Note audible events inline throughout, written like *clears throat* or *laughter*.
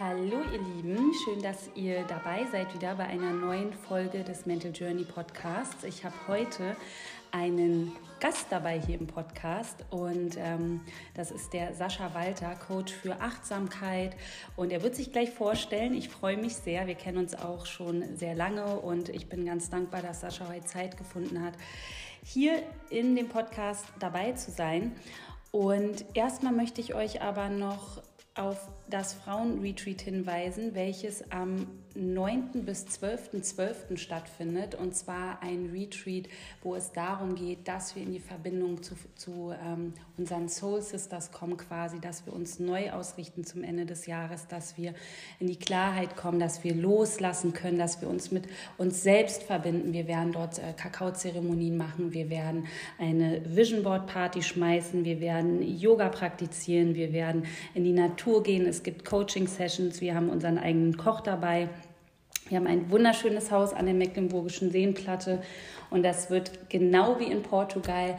Hallo ihr Lieben, schön, dass ihr dabei seid wieder bei einer neuen Folge des Mental Journey Podcasts. Ich habe heute einen Gast dabei hier im Podcast und ähm, das ist der Sascha Walter, Coach für Achtsamkeit und er wird sich gleich vorstellen. Ich freue mich sehr, wir kennen uns auch schon sehr lange und ich bin ganz dankbar, dass Sascha heute Zeit gefunden hat, hier in dem Podcast dabei zu sein. Und erstmal möchte ich euch aber noch auf das Frauenretreat hinweisen, welches am 9. bis 12.12. .12. stattfindet. Und zwar ein Retreat, wo es darum geht, dass wir in die Verbindung zu, zu ähm, unseren Soul Sisters kommen, quasi, dass wir uns neu ausrichten zum Ende des Jahres, dass wir in die Klarheit kommen, dass wir loslassen können, dass wir uns mit uns selbst verbinden. Wir werden dort äh, Kakaozeremonien machen, wir werden eine Vision Board Party schmeißen, wir werden Yoga praktizieren, wir werden in die Natur gehen. Es gibt Coaching-Sessions, wir haben unseren eigenen Koch dabei. Wir haben ein wunderschönes Haus an der Mecklenburgischen Seenplatte und das wird genau wie in Portugal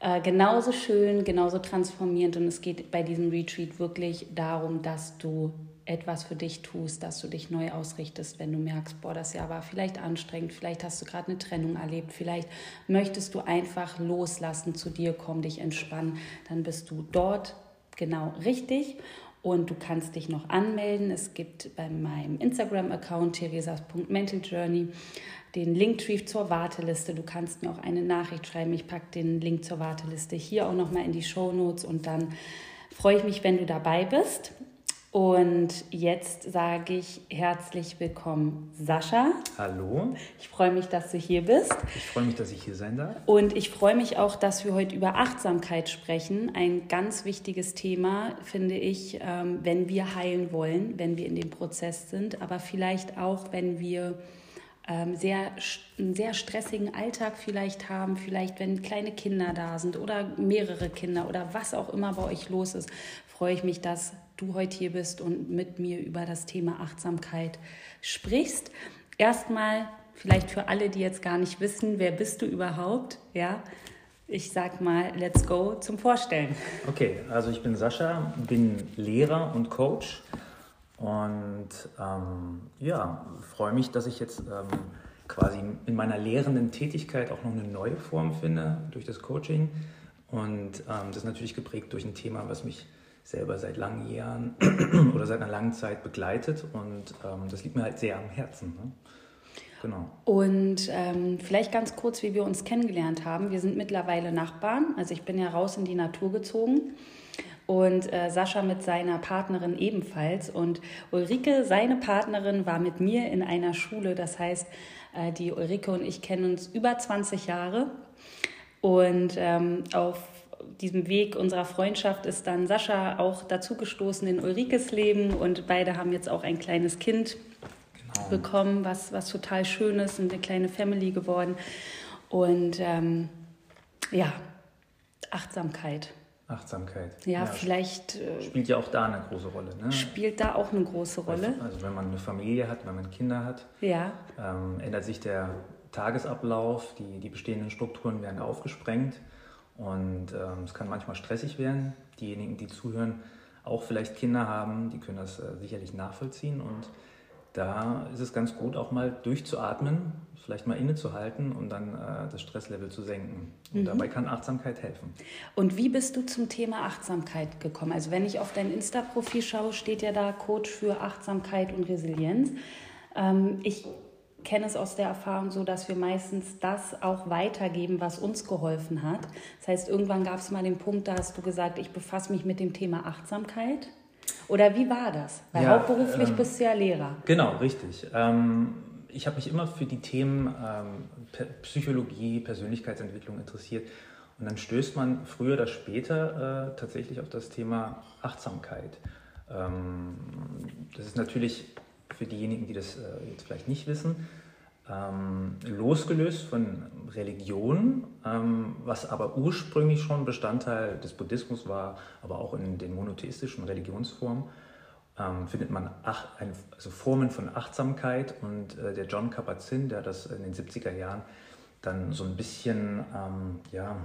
äh, genauso schön, genauso transformierend und es geht bei diesem Retreat wirklich darum, dass du etwas für dich tust, dass du dich neu ausrichtest, wenn du merkst, boah, das Jahr war vielleicht anstrengend, vielleicht hast du gerade eine Trennung erlebt, vielleicht möchtest du einfach loslassen, zu dir kommen, dich entspannen, dann bist du dort genau richtig und du kannst dich noch anmelden. Es gibt bei meinem Instagram-Account theresas.mentaljourney den Linktree zur Warteliste. Du kannst mir auch eine Nachricht schreiben. Ich packe den Link zur Warteliste hier auch nochmal in die Show Notes und dann freue ich mich, wenn du dabei bist. Und jetzt sage ich herzlich willkommen, Sascha. Hallo. Ich freue mich, dass du hier bist. Ich freue mich, dass ich hier sein darf. Und ich freue mich auch, dass wir heute über Achtsamkeit sprechen. Ein ganz wichtiges Thema, finde ich, ähm, wenn wir heilen wollen, wenn wir in dem Prozess sind, aber vielleicht auch, wenn wir ähm, sehr, einen sehr stressigen Alltag vielleicht haben, vielleicht wenn kleine Kinder da sind oder mehrere Kinder oder was auch immer bei euch los ist, freue ich mich, dass du heute hier bist und mit mir über das Thema Achtsamkeit sprichst. Erstmal vielleicht für alle, die jetzt gar nicht wissen, wer bist du überhaupt? Ja, ich sag mal, let's go zum Vorstellen. Okay, also ich bin Sascha, bin Lehrer und Coach und ähm, ja, freue mich, dass ich jetzt ähm, quasi in meiner lehrenden Tätigkeit auch noch eine neue Form finde durch das Coaching und ähm, das ist natürlich geprägt durch ein Thema, was mich selber seit langen Jahren *clears throat* oder seit einer langen Zeit begleitet und ähm, das liegt mir halt sehr am Herzen. Ne? Genau. Und ähm, vielleicht ganz kurz, wie wir uns kennengelernt haben. Wir sind mittlerweile Nachbarn. Also ich bin ja raus in die Natur gezogen und äh, Sascha mit seiner Partnerin ebenfalls. Und Ulrike, seine Partnerin, war mit mir in einer Schule. Das heißt, äh, die Ulrike und ich kennen uns über 20 Jahre. Und ähm, auf diesem Weg unserer Freundschaft ist dann Sascha auch dazugestoßen in Ulrikes Leben und beide haben jetzt auch ein kleines Kind genau. bekommen, was, was total schön ist, und eine kleine Family geworden. Und ähm, ja, Achtsamkeit. Achtsamkeit. Ja, ja vielleicht. Äh, spielt ja auch da eine große Rolle. Ne? Spielt da auch eine große Rolle. Also, wenn man eine Familie hat, wenn man Kinder hat, ja. ähm, ändert sich der Tagesablauf, die, die bestehenden Strukturen werden aufgesprengt. Und ähm, es kann manchmal stressig werden. Diejenigen, die zuhören, auch vielleicht Kinder haben, die können das äh, sicherlich nachvollziehen. Und da ist es ganz gut, auch mal durchzuatmen, vielleicht mal innezuhalten und dann äh, das Stresslevel zu senken. Und mhm. dabei kann Achtsamkeit helfen. Und wie bist du zum Thema Achtsamkeit gekommen? Also wenn ich auf dein Insta-Profil schaue, steht ja da Coach für Achtsamkeit und Resilienz. Ähm, ich kenne es aus der Erfahrung so, dass wir meistens das auch weitergeben, was uns geholfen hat. Das heißt, irgendwann gab es mal den Punkt, da hast du gesagt, ich befasse mich mit dem Thema Achtsamkeit. Oder wie war das? Weil ja, hauptberuflich ähm, bist du ja Lehrer. Genau, richtig. Ähm, ich habe mich immer für die Themen ähm, Psychologie, Persönlichkeitsentwicklung interessiert. Und dann stößt man früher oder später äh, tatsächlich auf das Thema Achtsamkeit. Ähm, das ist natürlich für diejenigen, die das äh, jetzt vielleicht nicht wissen, ähm, losgelöst von Religion, ähm, was aber ursprünglich schon Bestandteil des Buddhismus war, aber auch in den monotheistischen Religionsformen, ähm, findet man ach, ein, also Formen von Achtsamkeit und äh, der John Kabat-Zinn, der das in den 70er Jahren dann so ein bisschen ähm, ja,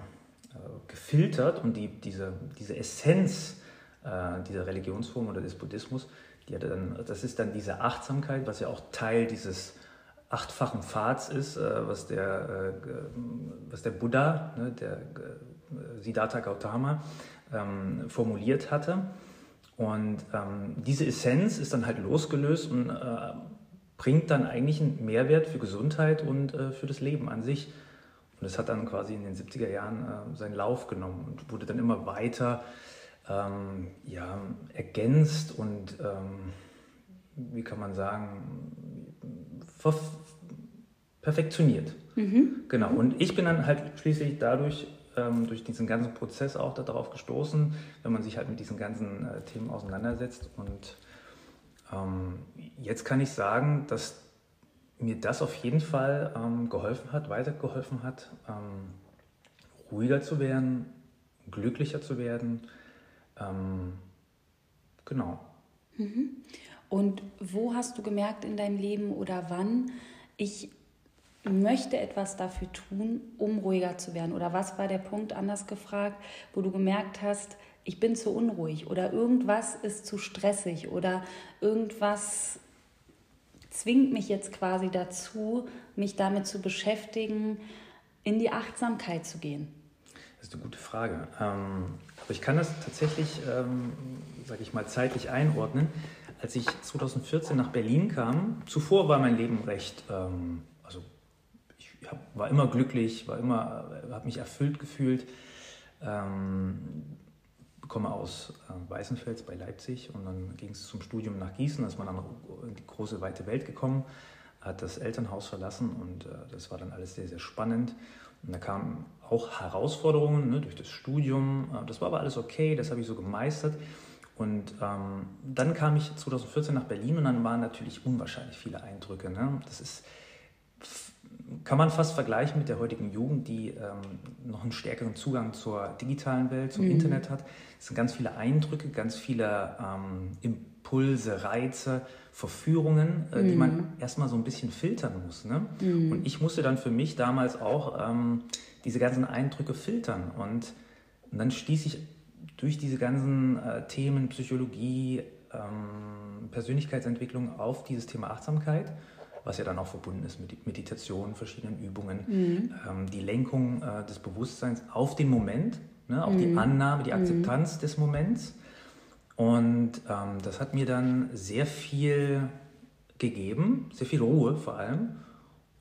äh, gefiltert und die, diese, diese Essenz äh, dieser Religionsform oder des Buddhismus. Die dann, das ist dann diese Achtsamkeit, was ja auch Teil dieses achtfachen Pfads ist, äh, was, der, äh, was der Buddha, ne, der äh, Siddhartha Gautama, ähm, formuliert hatte. Und ähm, diese Essenz ist dann halt losgelöst und äh, bringt dann eigentlich einen Mehrwert für Gesundheit und äh, für das Leben an sich. Und es hat dann quasi in den 70er Jahren äh, seinen Lauf genommen und wurde dann immer weiter ähm, ja, ergänzt und, ähm, wie kann man sagen, perfektioniert. Mhm. Genau. Und ich bin dann halt schließlich dadurch, ähm, durch diesen ganzen Prozess auch darauf gestoßen, wenn man sich halt mit diesen ganzen äh, Themen auseinandersetzt. Und ähm, jetzt kann ich sagen, dass mir das auf jeden Fall ähm, geholfen hat, weitergeholfen hat, ähm, ruhiger zu werden, glücklicher zu werden. Ähm, genau. Mhm. Und wo hast du gemerkt in deinem Leben oder wann, ich möchte etwas dafür tun, um ruhiger zu werden? Oder was war der Punkt, anders gefragt, wo du gemerkt hast, ich bin zu unruhig oder irgendwas ist zu stressig oder irgendwas zwingt mich jetzt quasi dazu, mich damit zu beschäftigen, in die Achtsamkeit zu gehen? Das ist eine gute Frage. Ähm, aber ich kann das tatsächlich, ähm, sage ich mal, zeitlich einordnen. Als ich 2014 nach Berlin kam, zuvor war mein Leben recht, ähm, also ich war immer glücklich, war immer, äh, habe mich erfüllt gefühlt. Ähm, komme aus Weißenfels bei Leipzig und dann ging es zum Studium nach Gießen, da ist man dann in die große weite Welt gekommen, hat das Elternhaus verlassen und äh, das war dann alles sehr, sehr spannend. Und da kamen auch Herausforderungen ne, durch das Studium, äh, das war aber alles okay, das habe ich so gemeistert. Und ähm, dann kam ich 2014 nach Berlin und dann waren natürlich unwahrscheinlich viele Eindrücke. Ne? Das ist kann man fast vergleichen mit der heutigen Jugend, die ähm, noch einen stärkeren Zugang zur digitalen Welt, zum mhm. Internet hat. Es sind ganz viele Eindrücke, ganz viele ähm, Impulse, Reize, Verführungen, äh, mhm. die man mhm. erstmal so ein bisschen filtern muss. Ne? Mhm. Und ich musste dann für mich damals auch ähm, diese ganzen Eindrücke filtern. Und, und, dann stieß ich durch diese ganzen äh, Themen Psychologie, ähm, Persönlichkeitsentwicklung auf dieses Thema Achtsamkeit was ja dann auch verbunden ist mit Meditation, verschiedenen Übungen, mhm. ähm, die Lenkung äh, des Bewusstseins auf den Moment, ne, auch mhm. die Annahme, die Akzeptanz mhm. des Moments. Und ähm, das hat mir dann sehr viel gegeben, sehr viel Ruhe vor allem.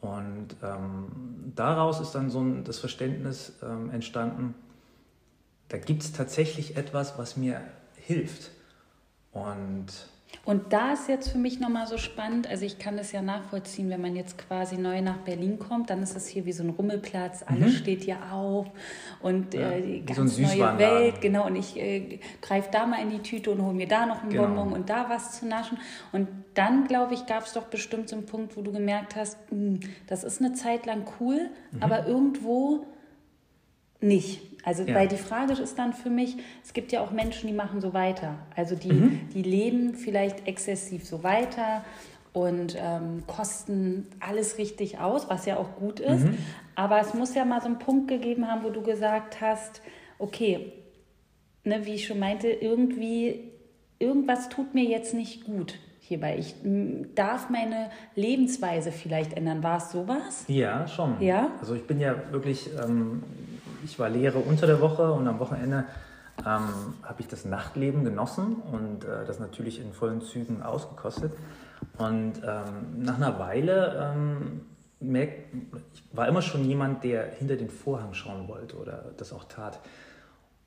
Und ähm, daraus ist dann so ein, das Verständnis ähm, entstanden, da gibt es tatsächlich etwas, was mir hilft. Und und da ist jetzt für mich nochmal so spannend, also ich kann das ja nachvollziehen, wenn man jetzt quasi neu nach Berlin kommt, dann ist es hier wie so ein Rummelplatz, alles mhm. steht hier auf und ja, äh, die ganz so neue Welt, genau, und ich äh, greife da mal in die Tüte und hole mir da noch ein genau. Bonbon und da was zu naschen. Und dann, glaube ich, gab es doch bestimmt so einen Punkt, wo du gemerkt hast, mh, hm, das ist eine Zeit lang cool, mhm. aber irgendwo nicht. Also ja. weil die Frage ist dann für mich, es gibt ja auch Menschen, die machen so weiter. Also die, mhm. die leben vielleicht exzessiv so weiter und ähm, kosten alles richtig aus, was ja auch gut ist. Mhm. Aber es muss ja mal so einen Punkt gegeben haben, wo du gesagt hast, okay, ne, wie ich schon meinte, irgendwie, irgendwas tut mir jetzt nicht gut hierbei. Ich darf meine Lebensweise vielleicht ändern. War es sowas? Ja, schon. Ja? Also ich bin ja wirklich ähm, ich war Lehre unter der Woche und am Wochenende ähm, habe ich das Nachtleben genossen und äh, das natürlich in vollen Zügen ausgekostet. Und ähm, nach einer Weile ähm, merk, ich war immer schon jemand, der hinter den Vorhang schauen wollte oder das auch tat.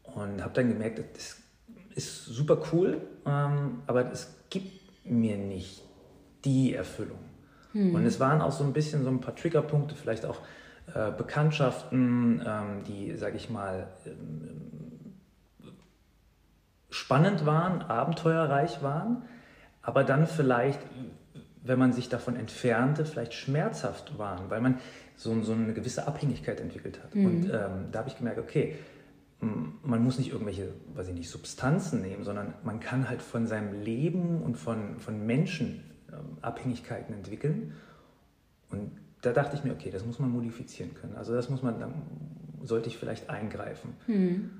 Und habe dann gemerkt, das ist super cool, ähm, aber es gibt mir nicht die Erfüllung. Hm. Und es waren auch so ein bisschen so ein paar Triggerpunkte, vielleicht auch äh, Bekanntschaften, ähm, die, sage ich mal, ähm, spannend waren, abenteuerreich waren, aber dann vielleicht, wenn man sich davon entfernte, vielleicht schmerzhaft waren, weil man so, so eine gewisse Abhängigkeit entwickelt hat. Mhm. Und ähm, da habe ich gemerkt, okay, man muss nicht irgendwelche, weiß ich nicht, Substanzen nehmen, sondern man kann halt von seinem Leben und von, von Menschen ähm, Abhängigkeiten entwickeln. Und da dachte ich mir, okay, das muss man modifizieren können. Also das muss man, dann sollte ich vielleicht eingreifen. Hm.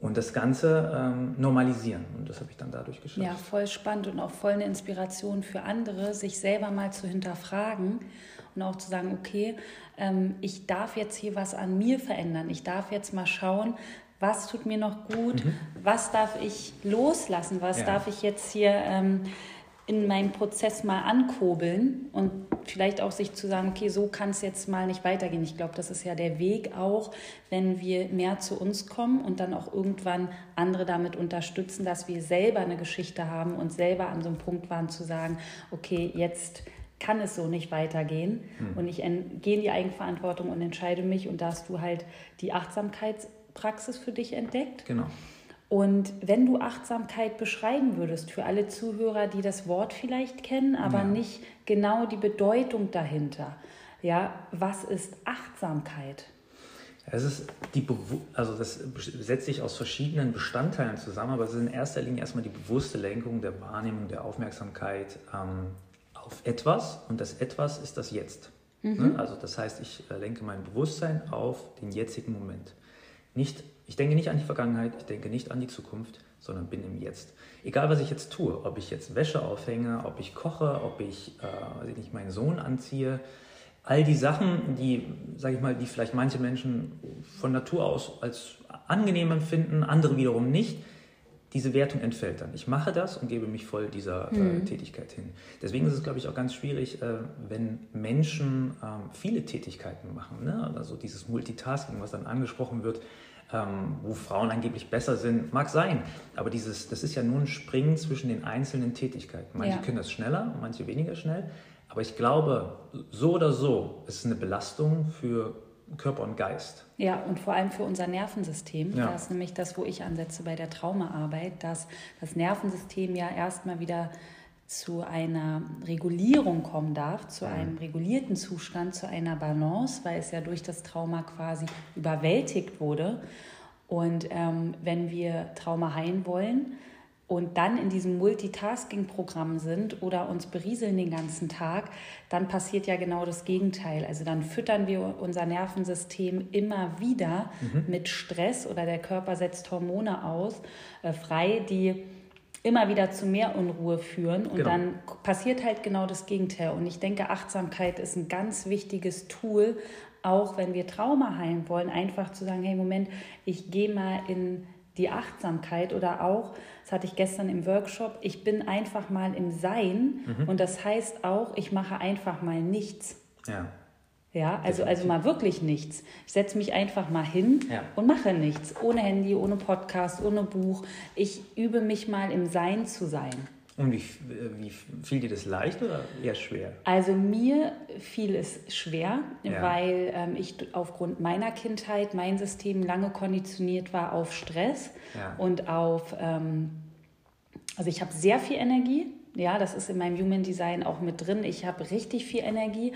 und das Ganze ähm, normalisieren. Und das habe ich dann dadurch geschafft. Ja, voll spannend und auch voll eine Inspiration für andere, sich selber mal zu hinterfragen und auch zu sagen, okay, ähm, ich darf jetzt hier was an mir verändern. Ich darf jetzt mal schauen, was tut mir noch gut, mhm. was darf ich loslassen, was ja. darf ich jetzt hier ähm, in meinem Prozess mal ankurbeln und vielleicht auch sich zu sagen, okay, so kann es jetzt mal nicht weitergehen. Ich glaube, das ist ja der Weg auch, wenn wir mehr zu uns kommen und dann auch irgendwann andere damit unterstützen, dass wir selber eine Geschichte haben und selber an so einem Punkt waren zu sagen, okay, jetzt kann es so nicht weitergehen hm. und ich gehe in die Eigenverantwortung und entscheide mich und da hast du halt die Achtsamkeitspraxis für dich entdeckt. Genau. Und wenn du Achtsamkeit beschreiben würdest für alle Zuhörer, die das Wort vielleicht kennen, aber ja. nicht genau die Bedeutung dahinter, ja, was ist Achtsamkeit? Es ist die also das setzt sich aus verschiedenen Bestandteilen zusammen, aber es ist in erster Linie erstmal die bewusste Lenkung der Wahrnehmung, der Aufmerksamkeit ähm, auf etwas und das etwas ist das Jetzt. Mhm. Ne? Also das heißt, ich äh, lenke mein Bewusstsein auf den jetzigen Moment. Nicht ich denke nicht an die Vergangenheit, ich denke nicht an die Zukunft, sondern bin im Jetzt. Egal, was ich jetzt tue, ob ich jetzt Wäsche aufhänge, ob ich koche, ob ich, äh, ich nicht, meinen Sohn anziehe, all die Sachen, die, sage ich mal, die vielleicht manche Menschen von Natur aus als angenehm empfinden, andere wiederum nicht, diese Wertung entfällt dann. Ich mache das und gebe mich voll dieser äh, mhm. Tätigkeit hin. Deswegen ist es, glaube ich, auch ganz schwierig, äh, wenn Menschen ähm, viele Tätigkeiten machen. Ne? Also dieses Multitasking, was dann angesprochen wird, ähm, wo Frauen angeblich besser sind, mag sein. Aber dieses, das ist ja nur ein Springen zwischen den einzelnen Tätigkeiten. Manche ja. können das schneller, manche weniger schnell. Aber ich glaube, so oder so ist es eine Belastung für Körper und Geist. Ja, und vor allem für unser Nervensystem. Ja. Das ist nämlich das, wo ich ansetze bei der Traumaarbeit, dass das Nervensystem ja erstmal wieder zu einer Regulierung kommen darf, zu mhm. einem regulierten Zustand, zu einer Balance, weil es ja durch das Trauma quasi überwältigt wurde. Und ähm, wenn wir Trauma heilen wollen und dann in diesem Multitasking-Programm sind oder uns berieseln den ganzen Tag, dann passiert ja genau das Gegenteil. Also dann füttern wir unser Nervensystem immer wieder mhm. mit Stress oder der Körper setzt Hormone aus, äh, frei, die immer wieder zu mehr Unruhe führen und genau. dann passiert halt genau das Gegenteil. Und ich denke, Achtsamkeit ist ein ganz wichtiges Tool, auch wenn wir Trauma heilen wollen, einfach zu sagen, hey Moment, ich gehe mal in die Achtsamkeit oder auch, das hatte ich gestern im Workshop, ich bin einfach mal im Sein mhm. und das heißt auch, ich mache einfach mal nichts. Ja. Ja, also, also mal wirklich nichts. Ich setze mich einfach mal hin ja. und mache nichts. Ohne Handy, ohne Podcast, ohne Buch. Ich übe mich mal im Sein zu sein. Und wie, wie fiel dir das leicht oder eher schwer? Also mir fiel es schwer, ja. weil ähm, ich aufgrund meiner Kindheit, mein System lange konditioniert war auf Stress ja. und auf, ähm, also ich habe sehr viel Energie, ja, das ist in meinem Human Design auch mit drin. Ich habe richtig viel Energie,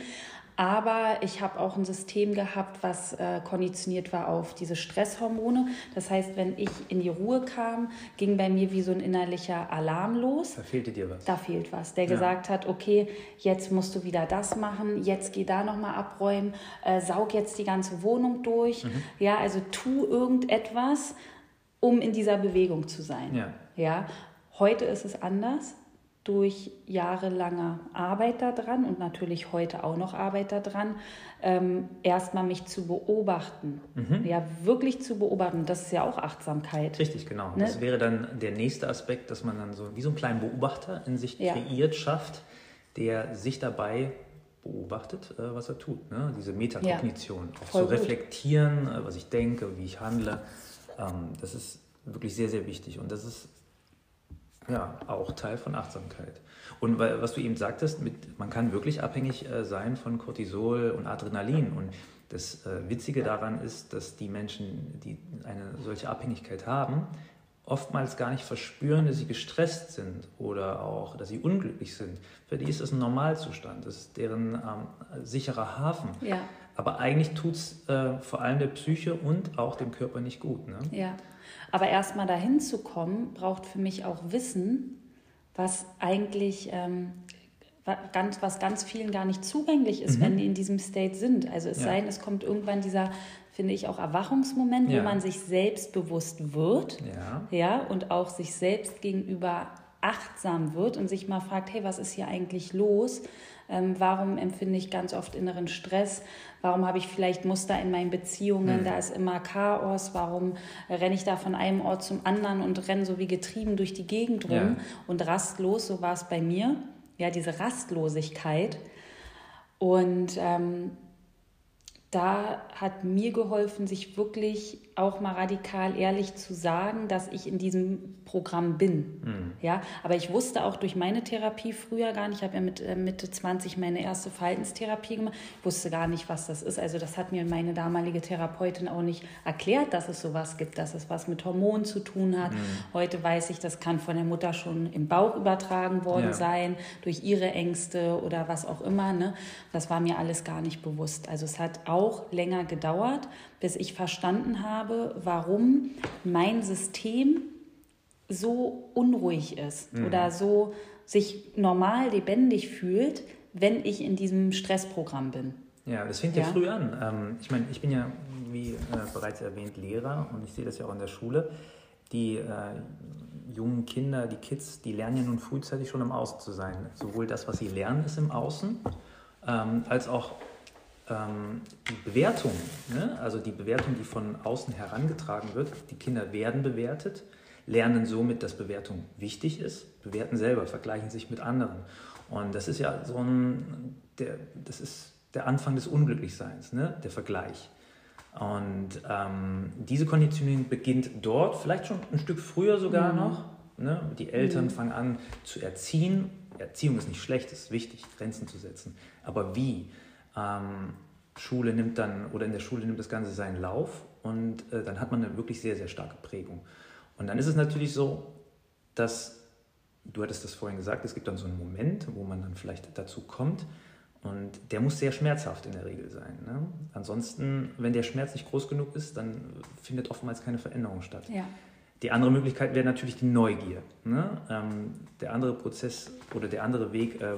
aber ich habe auch ein System gehabt, was äh, konditioniert war auf diese Stresshormone. Das heißt, wenn ich in die Ruhe kam, ging bei mir wie so ein innerlicher Alarm los. Da fehlte dir was. Da fehlt was. Der ja. gesagt hat, okay, jetzt musst du wieder das machen, jetzt geh da nochmal abräumen, äh, saug jetzt die ganze Wohnung durch. Mhm. Ja, also tu irgendetwas, um in dieser Bewegung zu sein. Ja. ja. Heute ist es anders durch jahrelange Arbeit daran und natürlich heute auch noch Arbeit daran, ähm, erstmal mich zu beobachten. Mhm. Ja, wirklich zu beobachten. Das ist ja auch Achtsamkeit. Richtig, genau. Ne? Das wäre dann der nächste Aspekt, dass man dann so wie so einen kleinen Beobachter in sich ja. kreiert, schafft, der sich dabei beobachtet, äh, was er tut. Ne? Diese Metakognition. Ja, auch zu reflektieren, äh, was ich denke, wie ich handle. Ähm, das ist wirklich sehr, sehr wichtig. Und das ist ja, auch Teil von Achtsamkeit. Und was du eben sagtest, mit, man kann wirklich abhängig äh, sein von Cortisol und Adrenalin. Und das äh, Witzige daran ist, dass die Menschen, die eine solche Abhängigkeit haben, oftmals gar nicht verspüren, dass sie gestresst sind oder auch, dass sie unglücklich sind. Für die ist das ein Normalzustand, das ist deren ähm, sicherer Hafen. Ja. Aber eigentlich tut es äh, vor allem der Psyche und auch dem Körper nicht gut. Ne? Ja. Aber erstmal dahin zu kommen, braucht für mich auch Wissen, was eigentlich ähm, ganz, was ganz vielen gar nicht zugänglich ist, mhm. wenn die in diesem State sind. Also es ja. sei denn, es kommt irgendwann dieser, finde ich, auch Erwachungsmoment, ja. wo man sich selbstbewusst wird ja. Ja, und auch sich selbst gegenüber achtsam wird und sich mal fragt, hey, was ist hier eigentlich los? Ähm, warum empfinde ich ganz oft inneren Stress? Warum habe ich vielleicht Muster in meinen Beziehungen? Mhm. Da ist immer Chaos. Warum renne ich da von einem Ort zum anderen und renne so wie getrieben durch die Gegend rum und rastlos? So war es bei mir. Ja, diese Rastlosigkeit. Und ähm, da hat mir geholfen, sich wirklich auch mal radikal ehrlich zu sagen, dass ich in diesem Programm bin. Mhm. Ja, aber ich wusste auch durch meine Therapie früher gar nicht, ich habe ja mit äh, Mitte 20 meine erste Verhaltenstherapie gemacht, ich wusste gar nicht, was das ist. Also das hat mir meine damalige Therapeutin auch nicht erklärt, dass es sowas gibt, dass es was mit Hormonen zu tun hat. Mhm. Heute weiß ich, das kann von der Mutter schon im Bauch übertragen worden ja. sein, durch ihre Ängste oder was auch immer. Ne? Das war mir alles gar nicht bewusst. Also es hat auch länger gedauert, bis ich verstanden habe, warum mein System so unruhig ist mhm. oder so sich normal lebendig fühlt, wenn ich in diesem Stressprogramm bin. Ja, das fängt ja, ja früh an. Ähm, ich meine, ich bin ja, wie äh, bereits erwähnt, Lehrer und ich sehe das ja auch in der Schule. Die äh, jungen Kinder, die Kids, die lernen ja nun frühzeitig schon im Außen zu sein. Sowohl das, was sie lernen, ist im Außen, ähm, als auch ähm, die Bewertung, ne? also die Bewertung, die von außen herangetragen wird, die Kinder werden bewertet, lernen somit, dass Bewertung wichtig ist, bewerten selber, vergleichen sich mit anderen. Und das ist ja so ein, der, das ist der Anfang des Unglücklichseins, ne? der Vergleich. Und ähm, diese Konditionierung beginnt dort, vielleicht schon ein Stück früher sogar mhm. noch. Ne? Die Eltern mhm. fangen an zu erziehen. Erziehung ist nicht schlecht, es ist wichtig, Grenzen zu setzen. Aber wie? Ähm, Schule nimmt dann, oder in der Schule nimmt das Ganze seinen Lauf und äh, dann hat man eine wirklich sehr, sehr starke Prägung. Und dann ist es natürlich so, dass, du hattest das vorhin gesagt, es gibt dann so einen Moment, wo man dann vielleicht dazu kommt und der muss sehr schmerzhaft in der Regel sein. Ne? Ansonsten, wenn der Schmerz nicht groß genug ist, dann findet oftmals keine Veränderung statt. Ja. Die andere Möglichkeit wäre natürlich die Neugier. Ne? Ähm, der andere Prozess oder der andere Weg, äh,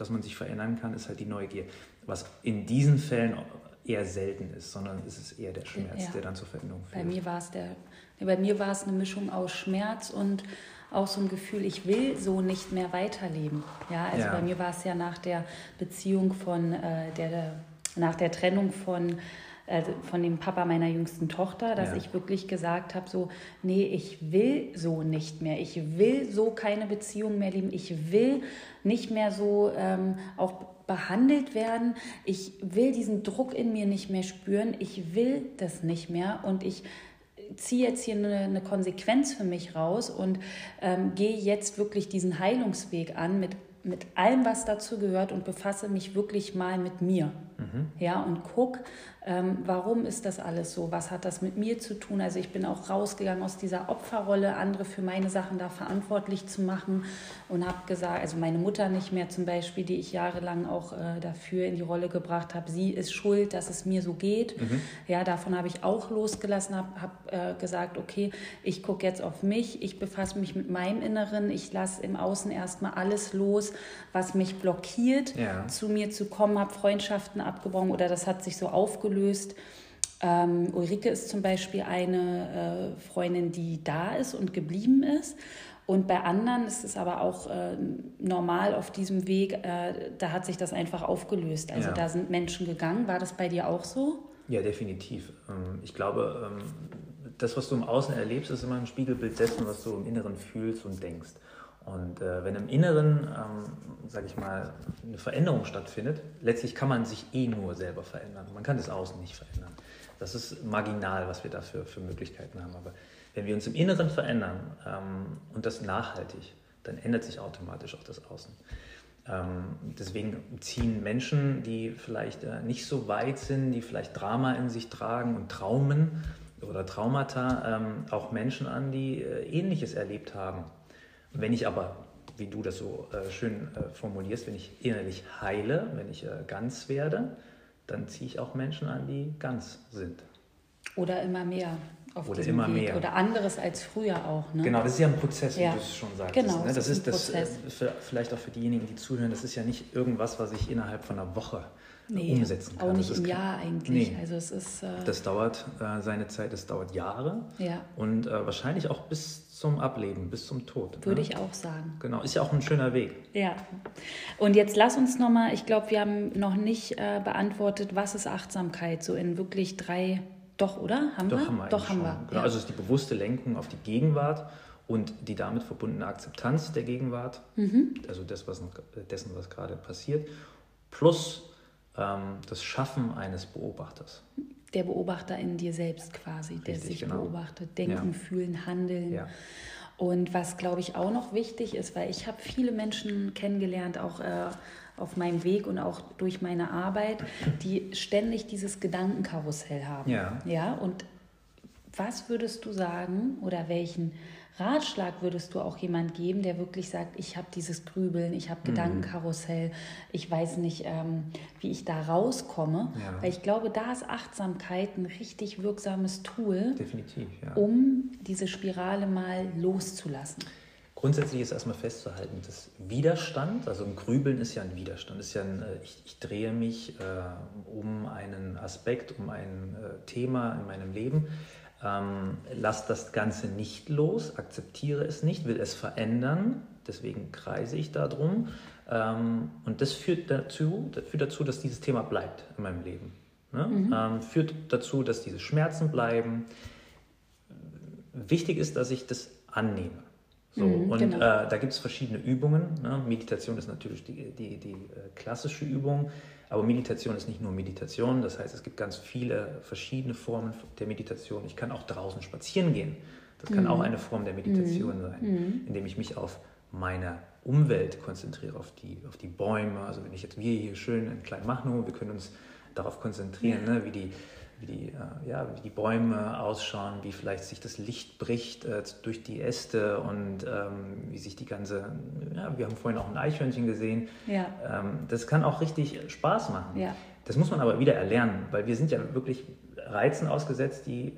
dass man sich verändern kann, ist halt die Neugier was in diesen Fällen eher selten ist, sondern es ist eher der Schmerz, ja. der dann zur Veränderung führt. Bei mir war es der, bei mir war es eine Mischung aus Schmerz und auch so ein Gefühl, ich will so nicht mehr weiterleben. Ja, also ja. bei mir war es ja nach der Beziehung von äh, der, der, nach der Trennung von äh, von dem Papa meiner jüngsten Tochter, dass ja. ich wirklich gesagt habe, so, nee, ich will so nicht mehr. Ich will so keine Beziehung mehr leben. Ich will nicht mehr so ähm, auch behandelt werden. Ich will diesen Druck in mir nicht mehr spüren. Ich will das nicht mehr und ich ziehe jetzt hier eine, eine Konsequenz für mich raus und ähm, gehe jetzt wirklich diesen Heilungsweg an mit mit allem, was dazu gehört und befasse mich wirklich mal mit mir. Mhm. Ja, und guck, ähm, warum ist das alles so? Was hat das mit mir zu tun? Also ich bin auch rausgegangen aus dieser Opferrolle, andere für meine Sachen da verantwortlich zu machen und habe gesagt, also meine Mutter nicht mehr zum Beispiel, die ich jahrelang auch äh, dafür in die Rolle gebracht habe, sie ist schuld, dass es mir so geht. Mhm. Ja, davon habe ich auch losgelassen, habe hab, äh, gesagt, okay, ich gucke jetzt auf mich, ich befasse mich mit meinem Inneren, ich lasse im Außen erstmal alles los, was mich blockiert, ja. zu mir zu kommen, habe Freundschaften abgebrochen oder das hat sich so aufgelöst. Ähm, Ulrike ist zum Beispiel eine äh, Freundin, die da ist und geblieben ist. Und bei anderen ist es aber auch äh, normal auf diesem Weg, äh, da hat sich das einfach aufgelöst. Also ja. da sind Menschen gegangen. War das bei dir auch so? Ja, definitiv. Ähm, ich glaube, ähm, das, was du im Außen erlebst, ist immer ein Spiegelbild dessen, was du im Inneren fühlst und denkst. Und äh, wenn im Inneren, ähm, sage ich mal, eine Veränderung stattfindet, letztlich kann man sich eh nur selber verändern. Man kann das Außen nicht verändern. Das ist marginal, was wir dafür für Möglichkeiten haben. Aber wenn wir uns im Inneren verändern ähm, und das nachhaltig, dann ändert sich automatisch auch das Außen. Ähm, deswegen ziehen Menschen, die vielleicht äh, nicht so weit sind, die vielleicht Drama in sich tragen und Traumen oder Traumata, ähm, auch Menschen an, die äh, Ähnliches erlebt haben wenn ich aber, wie du das so äh, schön äh, formulierst, wenn ich innerlich heile, wenn ich äh, ganz werde, dann ziehe ich auch Menschen an, die ganz sind. Oder immer mehr. Auf wurde immer Weg. mehr. Oder anderes als früher auch. Ne? Genau, das ist ja ein Prozess, wie Ja. du es schon sagst. Genau, ne? Das ist das, äh, für, vielleicht auch für diejenigen, die zuhören, das ist ja nicht irgendwas, was ich innerhalb von einer Woche äh, Nee, umsetzen kann. auch nicht im Jahr eigentlich. Nee. Also es ist, äh, Das dauert äh, seine Zeit, das dauert Jahre ja, und äh, wahrscheinlich auch bis zum Ableben, bis zum Tod. würde ne? ich auch sagen. Genau, ist ja auch ein schöner Weg. Ja. Und jetzt lass uns nochmal, ich glaube, wir haben noch nicht äh, beantwortet, was ist Achtsamkeit, so in wirklich drei, doch, oder? Haben Doch wir? haben wir Doch, haben wir. Genau, ja. Also es ist die bewusste Lenkung auf die Gegenwart und die damit verbundene Akzeptanz der Gegenwart, Mhm. also das, was dessen, was gerade passiert, plus ähm, das Schaffen eines Beobachters. der Beobachter in dir selbst quasi, der Richtig, sich genau. beobachtet, denken, Ja. fühlen, handeln. Ja. Und was, glaube ich, auch noch wichtig ist, weil ich habe viele Menschen kennengelernt, auch äh, auf meinem Weg und auch durch meine Arbeit, die ständig dieses Gedankenkarussell haben. Ja. ja. Und was würdest du sagen oder welchen Ratschlag würdest du auch jemand geben, der wirklich sagt, ich habe dieses Grübeln, ich Mhm. habe Gedankenkarussell, ich weiß nicht, ähm, wie ich da rauskomme? Ja. Weil ich glaube, da ist Achtsamkeit ein richtig wirksames Tool, Definitiv, ja. um diese Spirale mal loszulassen. Grundsätzlich ist erstmal festzuhalten, dass Widerstand, also ein Grübeln ist ja ein Widerstand, ist ja ein, äh, ich, ich drehe mich äh, um einen Aspekt, um ein äh, Thema in meinem Leben, ähm, lass das Ganze nicht los, akzeptiere es nicht, will es verändern, deswegen kreise ich darum ähm, und das führt dazu, das führt dazu, dass dieses Thema bleibt in meinem Leben. Ne? Ähm, führt dazu, dass diese Schmerzen bleiben. Wichtig ist, dass ich das annehme. So, Mhm, und genau. äh, da gibt es verschiedene Übungen. Ne? Meditation ist natürlich die, die, die äh, klassische Übung, aber Meditation ist nicht nur Meditation. Das heißt, es gibt ganz viele verschiedene Formen der Meditation. Ich kann auch draußen spazieren gehen. Das Mhm. kann auch eine Form der Meditation sein, indem ich mich auf meine Umwelt konzentriere, auf die, auf die Bäume. Also wenn ich jetzt wir hier schön in Kleinmachnow, wir können uns darauf konzentrieren, ne? wie die wie die, äh, ja, wie die Bäume ausschauen, wie vielleicht sich das Licht bricht äh, durch die Äste und ähm, wie sich die ganze, ja, wir haben vorhin auch ein Eichhörnchen gesehen. Ja. Ähm, das kann auch richtig Spaß machen. Ja. Das muss man aber wieder erlernen, weil wir sind ja wirklich Reizen ausgesetzt, die,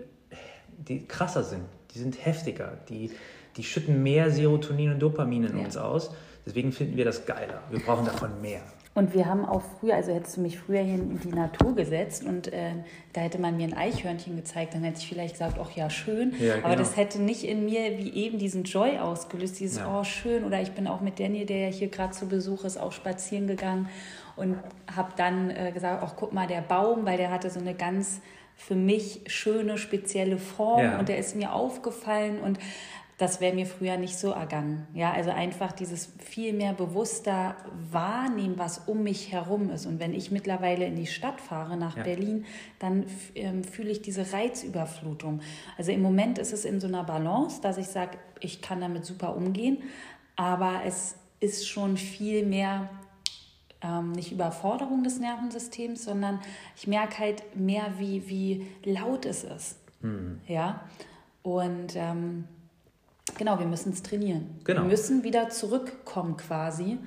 die krasser sind, die sind heftiger, die, die schütten mehr Serotonin und Dopamin in Ja. uns aus. Deswegen finden wir das geiler. Wir brauchen davon mehr. Und wir haben auch früher, also hättest du mich früher hier in die Natur gesetzt und äh, da hätte man mir ein Eichhörnchen gezeigt, dann hätte ich vielleicht gesagt, ach ja, schön. Ja, Aber genau. das hätte nicht in mir wie eben diesen Joy ausgelöst, dieses, Ja. oh schön. Oder ich bin auch mit Daniel, der ja hier gerade zu Besuch ist, auch spazieren gegangen und habe dann äh, gesagt, ach guck mal, der Baum, weil der hatte so eine ganz für mich schöne, spezielle Form Ja. und der ist mir aufgefallen und das wäre mir früher nicht so ergangen. Ja, also einfach dieses viel mehr bewusster wahrnehmen, was um mich herum ist. Und wenn ich mittlerweile in die Stadt fahre, nach Ja. Berlin, dann ähm, fühle ich diese Reizüberflutung. Also im Moment ist es in so einer Balance, dass ich sage, ich kann damit super umgehen, aber es ist schon viel mehr ähm, nicht Überforderung des Nervensystems, sondern ich merke halt mehr, wie, wie laut es ist. Hm. Ja, und ähm, genau, wir müssen es trainieren. Genau. Wir müssen wieder zurückkommen quasi.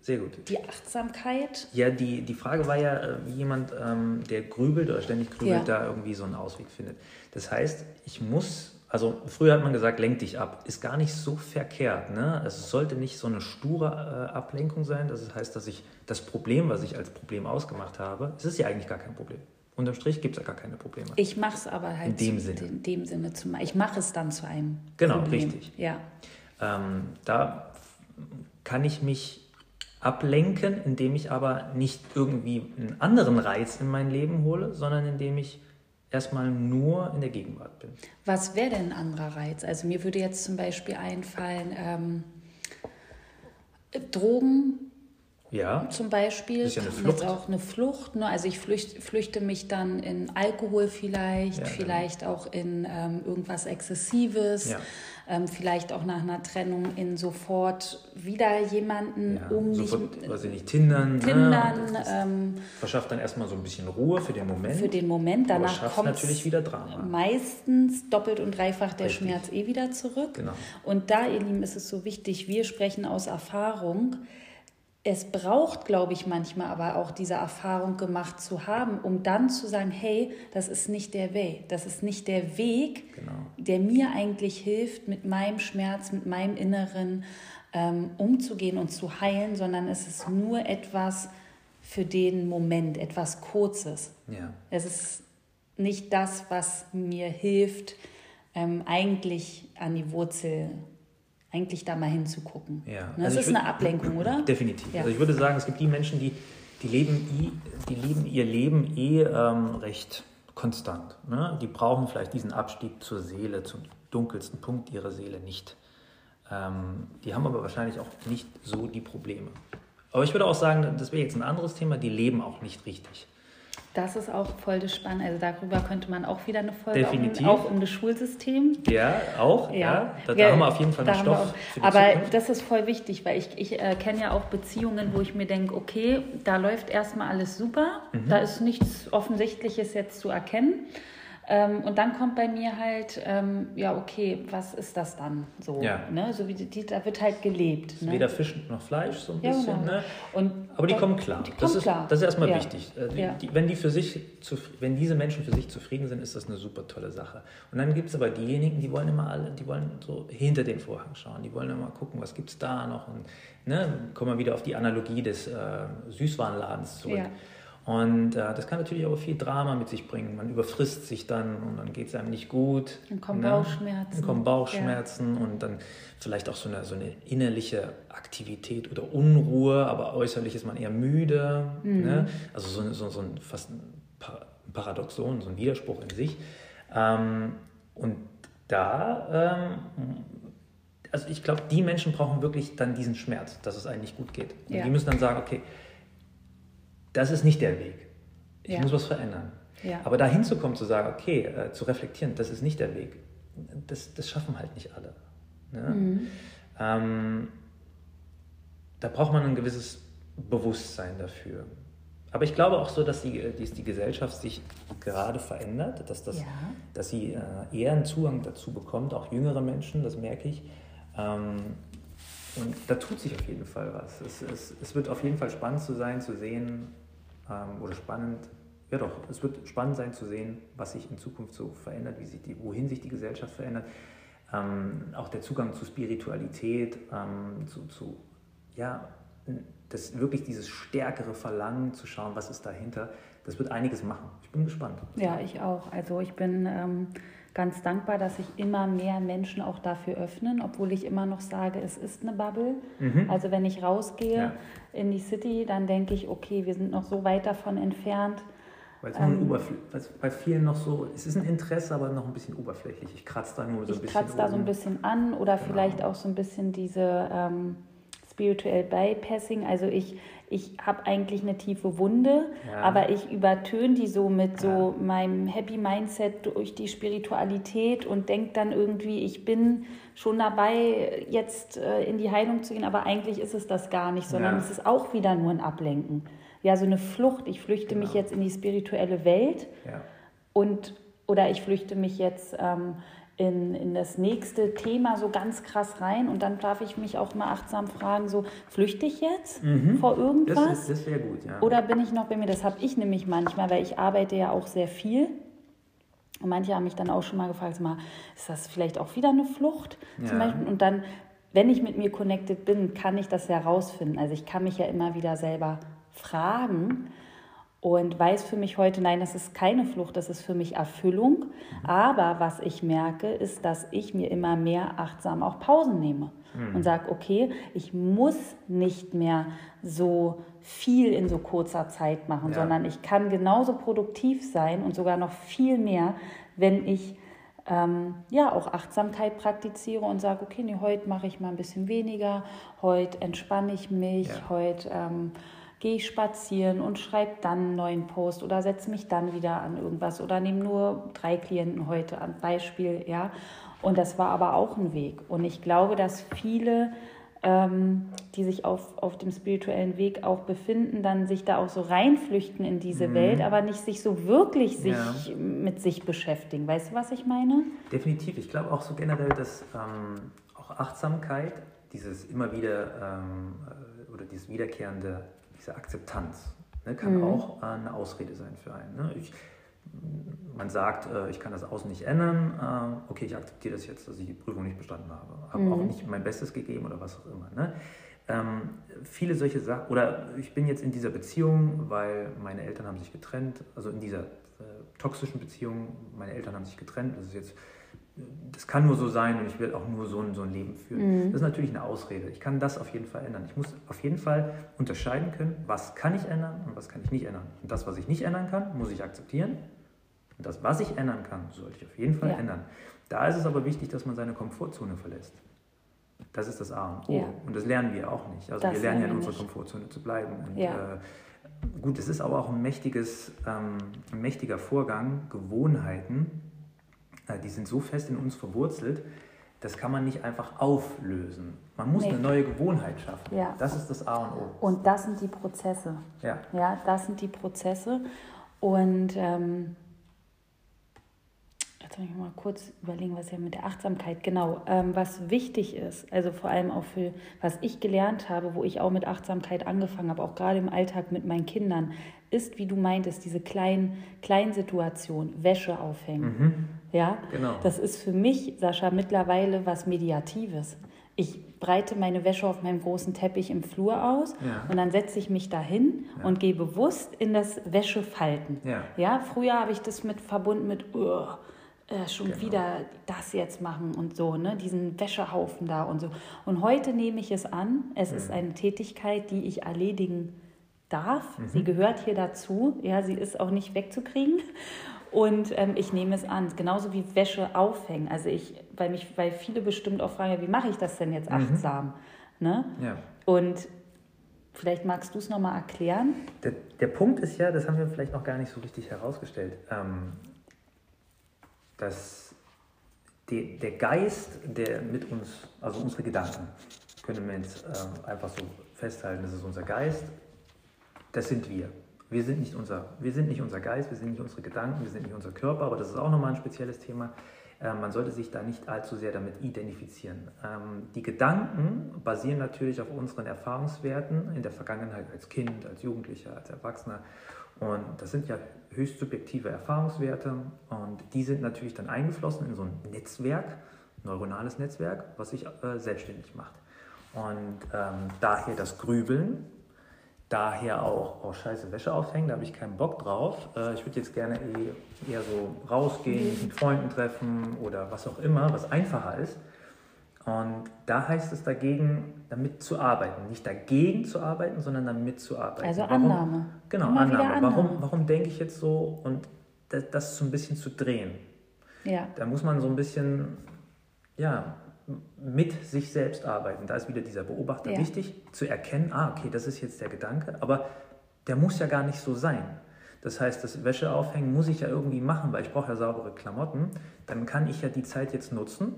Sehr gut. Die Achtsamkeit. Ja, die, die Frage war ja, äh, wie jemand, ähm, der grübelt oder ständig grübelt, Ja. da irgendwie so einen Ausweg findet. Das heißt, ich muss, also früher hat man gesagt, lenk dich ab. Ist gar nicht so verkehrt. Ne? Es sollte nicht so eine sture äh, Ablenkung sein. Das heißt, dass ich das Problem, was ich als Problem ausgemacht habe, es ist ja eigentlich gar kein Problem. Unterm Strich gibt es ja gar keine Probleme. Ich mache es aber halt In dem zu, Sinne. in dem Sinne zum, ich mache es dann zu einem Genau, Problem. richtig. Ja, Ähm, da kann ich mich ablenken, indem ich aber nicht irgendwie einen anderen Reiz in mein Leben hole, sondern indem ich erstmal nur in der Gegenwart bin. Was wäre denn ein anderer Reiz? Also mir würde jetzt zum Beispiel einfallen, ähm, Drogen Ja, zum Beispiel. Das ist ja eine Flucht. Jetzt auch eine Flucht. Ne? Also ich flücht, flüchte mich dann in Alkohol vielleicht, Ja, vielleicht auch in ähm, irgendwas Exzessives, Ja. ähm, vielleicht auch nach einer Trennung in sofort wieder jemanden ja. um mich sofort, weiß ich nicht, Tindern. Tindern, Ne? Ähm, verschafft dann erstmal so ein bisschen Ruhe für den Moment. für den Moment. Danach kommt natürlich wieder Drama. meistens doppelt und dreifach der Richtig. Schmerz eh wieder zurück. Genau. Und da, ihr Lieben, ist es so wichtig, wir sprechen aus Erfahrung. Es braucht, glaube ich, manchmal aber auch diese Erfahrung gemacht zu haben, um dann zu sagen, hey, das ist nicht der Weg, das ist nicht der Weg, genau. der mir eigentlich hilft, mit meinem Schmerz, mit meinem Inneren ähm, umzugehen und zu heilen, sondern es ist nur etwas für den Moment, etwas Kurzes. Ja. Es ist nicht das, was mir hilft, ähm, eigentlich an die Wurzel eigentlich da mal hinzugucken. Ja. Ne, das also ist eine Ablenkung, oder? Definitiv. Ja. Also ich würde sagen, es gibt die Menschen, die, die, leben, die leben ihr Leben eh ähm, recht konstant. Ne? Die brauchen vielleicht diesen Abstieg zur Seele, zum dunkelsten Punkt ihrer Seele nicht. Ähm, die haben aber wahrscheinlich auch nicht so die Probleme. Aber ich würde auch sagen, das wäre jetzt ein anderes Thema, die leben auch nicht richtig. Das ist auch voll das Spannende. Also darüber könnte man auch wieder eine Folge Definitiv. Auch, um, auch um das Schulsystem. Ja, auch. Ja, ja. Da, da ja, haben wir auf jeden Fall einen Stoff. Aber Zukunft. das ist voll wichtig, weil ich, ich äh, kenne ja auch Beziehungen, wo ich mir denke, okay, da läuft erstmal alles super, mhm. da ist nichts Offensichtliches jetzt zu erkennen. Ähm, und dann kommt bei mir halt, ähm, ja, okay, was ist das dann so? Ja. Ne? So wie die, da wird halt gelebt. Ne? Weder Fisch noch Fleisch, so ein ja, bisschen. Genau. Ne? Und Aber die kommen klar. Die das, ist, klar. das ist erstmal ja. wichtig. Äh, die, die, wenn, die für sich, wenn diese Menschen für sich zufrieden sind, ist das eine super tolle Sache. Und dann gibt es aber diejenigen, die wollen immer alle, die wollen so hinter den Vorhang schauen. Die wollen immer gucken, was gibt es da noch. Und ne, kommen wir wieder auf die Analogie des äh, Süßwarenladens zurück. Ja. Und äh, das kann natürlich auch viel Drama mit sich bringen. Man überfrisst sich dann und dann geht es einem nicht gut. Dann kommen ne? Bauchschmerzen. Dann kommen Bauchschmerzen ja. und dann vielleicht auch so eine, so eine innerliche Aktivität oder Unruhe, aber äußerlich ist man eher müde. Mhm. Ne? Also so, so, so ein fast ein Paradoxon, so ein Widerspruch in sich. Ähm, und da, ähm, also ich glaube, die Menschen brauchen wirklich dann diesen Schmerz, dass es eigentlich gut geht. Und ja. die müssen dann sagen, okay, das ist nicht der Weg. Ich ja. muss was verändern. Ja. Aber da hinzukommen, zu sagen, okay, äh, zu reflektieren, das ist nicht der Weg, das, das schaffen halt nicht alle. Ne? Mhm. Ähm, da braucht man ein gewisses Bewusstsein dafür. Aber ich glaube auch so, dass die, dass die Gesellschaft sich gerade verändert, dass, das, ja. dass sie äh, eher einen Zugang dazu bekommt, auch jüngere Menschen, das merke ich. Ähm, und da tut sich auf jeden Fall was. Es, es, es wird auf jeden Fall spannend zu sein, zu sehen, ähm, oder spannend, ja doch, es wird spannend sein zu sehen, was sich in Zukunft so verändert, wie sich die, wohin sich die Gesellschaft verändert. Ähm, auch der Zugang zu Spiritualität, ähm, zu, zu, ja, das wirklich dieses stärkere Verlangen zu schauen, was ist dahinter, das wird einiges machen. Ich bin gespannt. Ja, ich auch. Also ich bin ähm, ganz dankbar, dass sich immer mehr Menschen auch dafür öffnen, obwohl ich immer noch sage, es ist eine Bubble. Mhm. Also wenn ich rausgehe ja. in die City, dann denke ich, okay, wir sind noch so weit davon entfernt. Weil es ähm, bei vielen noch so, es ist ein Interesse, aber noch ein bisschen oberflächlich. Ich kratze da nur so ein bisschen. Ich kratze da so ein bisschen an oder genau. vielleicht auch so ein bisschen diese ähm, Spiritual Bypassing. Also ich, ich habe eigentlich eine tiefe Wunde, ja. aber ich übertöne die so mit so ja. meinem Happy Mindset durch die Spiritualität und denke dann irgendwie, ich bin schon dabei, jetzt äh, in die Heilung zu gehen, aber eigentlich ist es das gar nicht, sondern ja. es ist auch wieder nur ein Ablenken. Ja, so eine Flucht. Ich flüchte genau. mich jetzt in die spirituelle Welt und oder ich flüchte mich jetzt ähm, in, in das nächste Thema so ganz krass rein und dann darf ich mich auch mal achtsam fragen, so flüchte ich jetzt mhm. vor irgendwas? Das, das wäre gut, ja. Oder bin ich noch bei mir? Das habe ich nämlich manchmal, weil ich arbeite ja auch sehr viel. Und manche haben mich dann auch schon mal gefragt, mal, ist das vielleicht auch wieder eine Flucht? Ja. Zum Beispiel? Und dann, wenn ich mit mir connected bin, kann ich das herausfinden. Also ich kann mich ja immer wieder selber fragen, und weiß für mich heute, nein, das ist keine Flucht, das ist für mich Erfüllung. Aber was ich merke, ist, dass ich mir immer mehr achtsam auch Pausen nehme mhm. und sage, okay, ich muss nicht mehr so viel in so kurzer Zeit machen, ja. sondern ich kann genauso produktiv sein und sogar noch viel mehr, wenn ich ähm, ja auch Achtsamkeit praktiziere und sage, okay, nee, heute mache ich mal ein bisschen weniger, heute entspanne ich mich, ja. heute ähm, gehe ich spazieren und schreibe dann einen neuen Post oder setze mich dann wieder an irgendwas oder nehme nur drei Klienten heute an Beispiel, ja. Und das war aber auch ein Weg. Und ich glaube, dass viele, ähm, die sich auf, auf dem spirituellen Weg auch befinden, dann sich da auch so reinflüchten in diese mhm. Welt, aber nicht sich so wirklich sich ja. mit sich beschäftigen. Weißt du, was ich meine? Definitiv. Ich glaube auch so generell, dass ähm, auch Achtsamkeit, dieses immer wieder ähm, oder dieses wiederkehrende, diese Akzeptanz ne, kann mhm. auch eine Ausrede sein für einen. Ne? Ich, man sagt, äh, ich kann das Außen nicht ändern, äh, okay, ich akzeptiere das jetzt, dass ich die Prüfung nicht bestanden habe, habe mhm. auch nicht mein Bestes gegeben oder was auch immer. Ne? Ähm, viele solche Sachen, oder ich bin jetzt in dieser Beziehung, weil meine Eltern haben sich getrennt, also in dieser äh, toxischen Beziehung, meine Eltern haben sich getrennt, das ist jetzt, das kann nur so sein und ich will auch nur so ein, so ein Leben führen. Mhm. Das ist natürlich eine Ausrede. Ich kann das auf jeden Fall ändern. Ich muss auf jeden Fall unterscheiden können, was kann ich ändern und was kann ich nicht ändern. Und das, was ich nicht ändern kann, muss ich akzeptieren. Und das, was ich ändern kann, sollte ich auf jeden Fall ja. ändern. Da ist es aber wichtig, dass man seine Komfortzone verlässt. Das ist das A und O. Ja. Und das lernen wir auch nicht. Also das wir lernen ja in unserer. Komfortzone zu bleiben. Und, ja. äh, gut, es ist aber auch ein, mächtiges, ähm, ein mächtiger Vorgang, Gewohnheiten, die sind so fest in uns verwurzelt, das kann man nicht einfach auflösen. Man muss nee. eine neue Gewohnheit schaffen. Ja. Das ist das A und O. Und das sind die Prozesse. Ja. Ja, das sind die Prozesse. Und ähm, jetzt muss ich mal kurz überlegen, was ja mit der Achtsamkeit, genau, ähm, was wichtig ist, also vor allem auch für, was ich gelernt habe, wo ich auch mit Achtsamkeit angefangen habe, auch gerade im Alltag mit meinen Kindern, ist, wie du meintest, diese kleinen, kleinen Situationen, Wäsche aufhängen. Mhm. Ja, genau. Das ist für mich, Sascha, mittlerweile was Mediatives. Ich breite meine Wäsche auf meinem großen Teppich im Flur aus ja. und dann setze ich mich dahin ja. und gehe bewusst in das Wäschefalten. Ja. ja früher habe ich das mit verbunden mit, uh, äh, schon genau. wieder das jetzt machen und so, ne? diesen Wäschehaufen da und so. Und heute nehme ich es an, es mhm. ist eine Tätigkeit, die ich erledigen darf. Mhm. Sie gehört hier dazu, ja, sie ist auch nicht wegzukriegen. Und ähm, ich nehme es an, genauso wie Wäsche aufhängen. Also ich, weil mich, weil viele bestimmt auch fragen, wie mache ich das denn jetzt mhm. achtsam? Mhm. Ne? Ja. Und vielleicht magst du es nochmal erklären. Der, der Punkt ist ja, das haben wir vielleicht noch gar nicht so richtig herausgestellt. Ähm, dass die, der Geist, der mit uns, also unsere Gedanken, können wir jetzt äh, einfach so festhalten, das ist unser Geist, das sind wir. Wir sind, nicht unser, wir sind nicht unser Geist, wir sind nicht unsere Gedanken, wir sind nicht unser Körper, aber das ist auch nochmal ein spezielles Thema. Äh, man sollte sich da nicht allzu sehr damit identifizieren. Ähm, die Gedanken basieren natürlich auf unseren Erfahrungswerten in der Vergangenheit als Kind, als Jugendlicher, als Erwachsener. Und das sind ja höchst subjektive Erfahrungswerte und die sind natürlich dann eingeflossen in so ein Netzwerk, neuronales Netzwerk, was sich äh, selbstständig macht. Und ähm, daher das Grübeln, daher auch, oh scheiße, Wäsche aufhängen, da habe ich keinen Bock drauf. Äh, ich würde jetzt gerne eher, eher so rausgehen, mich mit Freunden treffen oder was auch immer, was einfacher ist. Und da heißt es dagegen, damit zu arbeiten. Nicht dagegen zu arbeiten, sondern damit zu arbeiten. Also warum, Annahme. Genau, Immer Annahme. Annahme. Warum, warum denke ich jetzt so und das, das so ein bisschen zu drehen. Ja. Da muss man so ein bisschen ja, mit sich selbst arbeiten. Da ist wieder dieser Beobachter ja. wichtig, zu erkennen, ah, okay, das ist jetzt der Gedanke, aber der muss ja gar nicht so sein. Das heißt, das Wäsche aufhängen muss ich ja irgendwie machen, weil ich brauche ja saubere Klamotten. Dann kann ich ja die Zeit jetzt nutzen,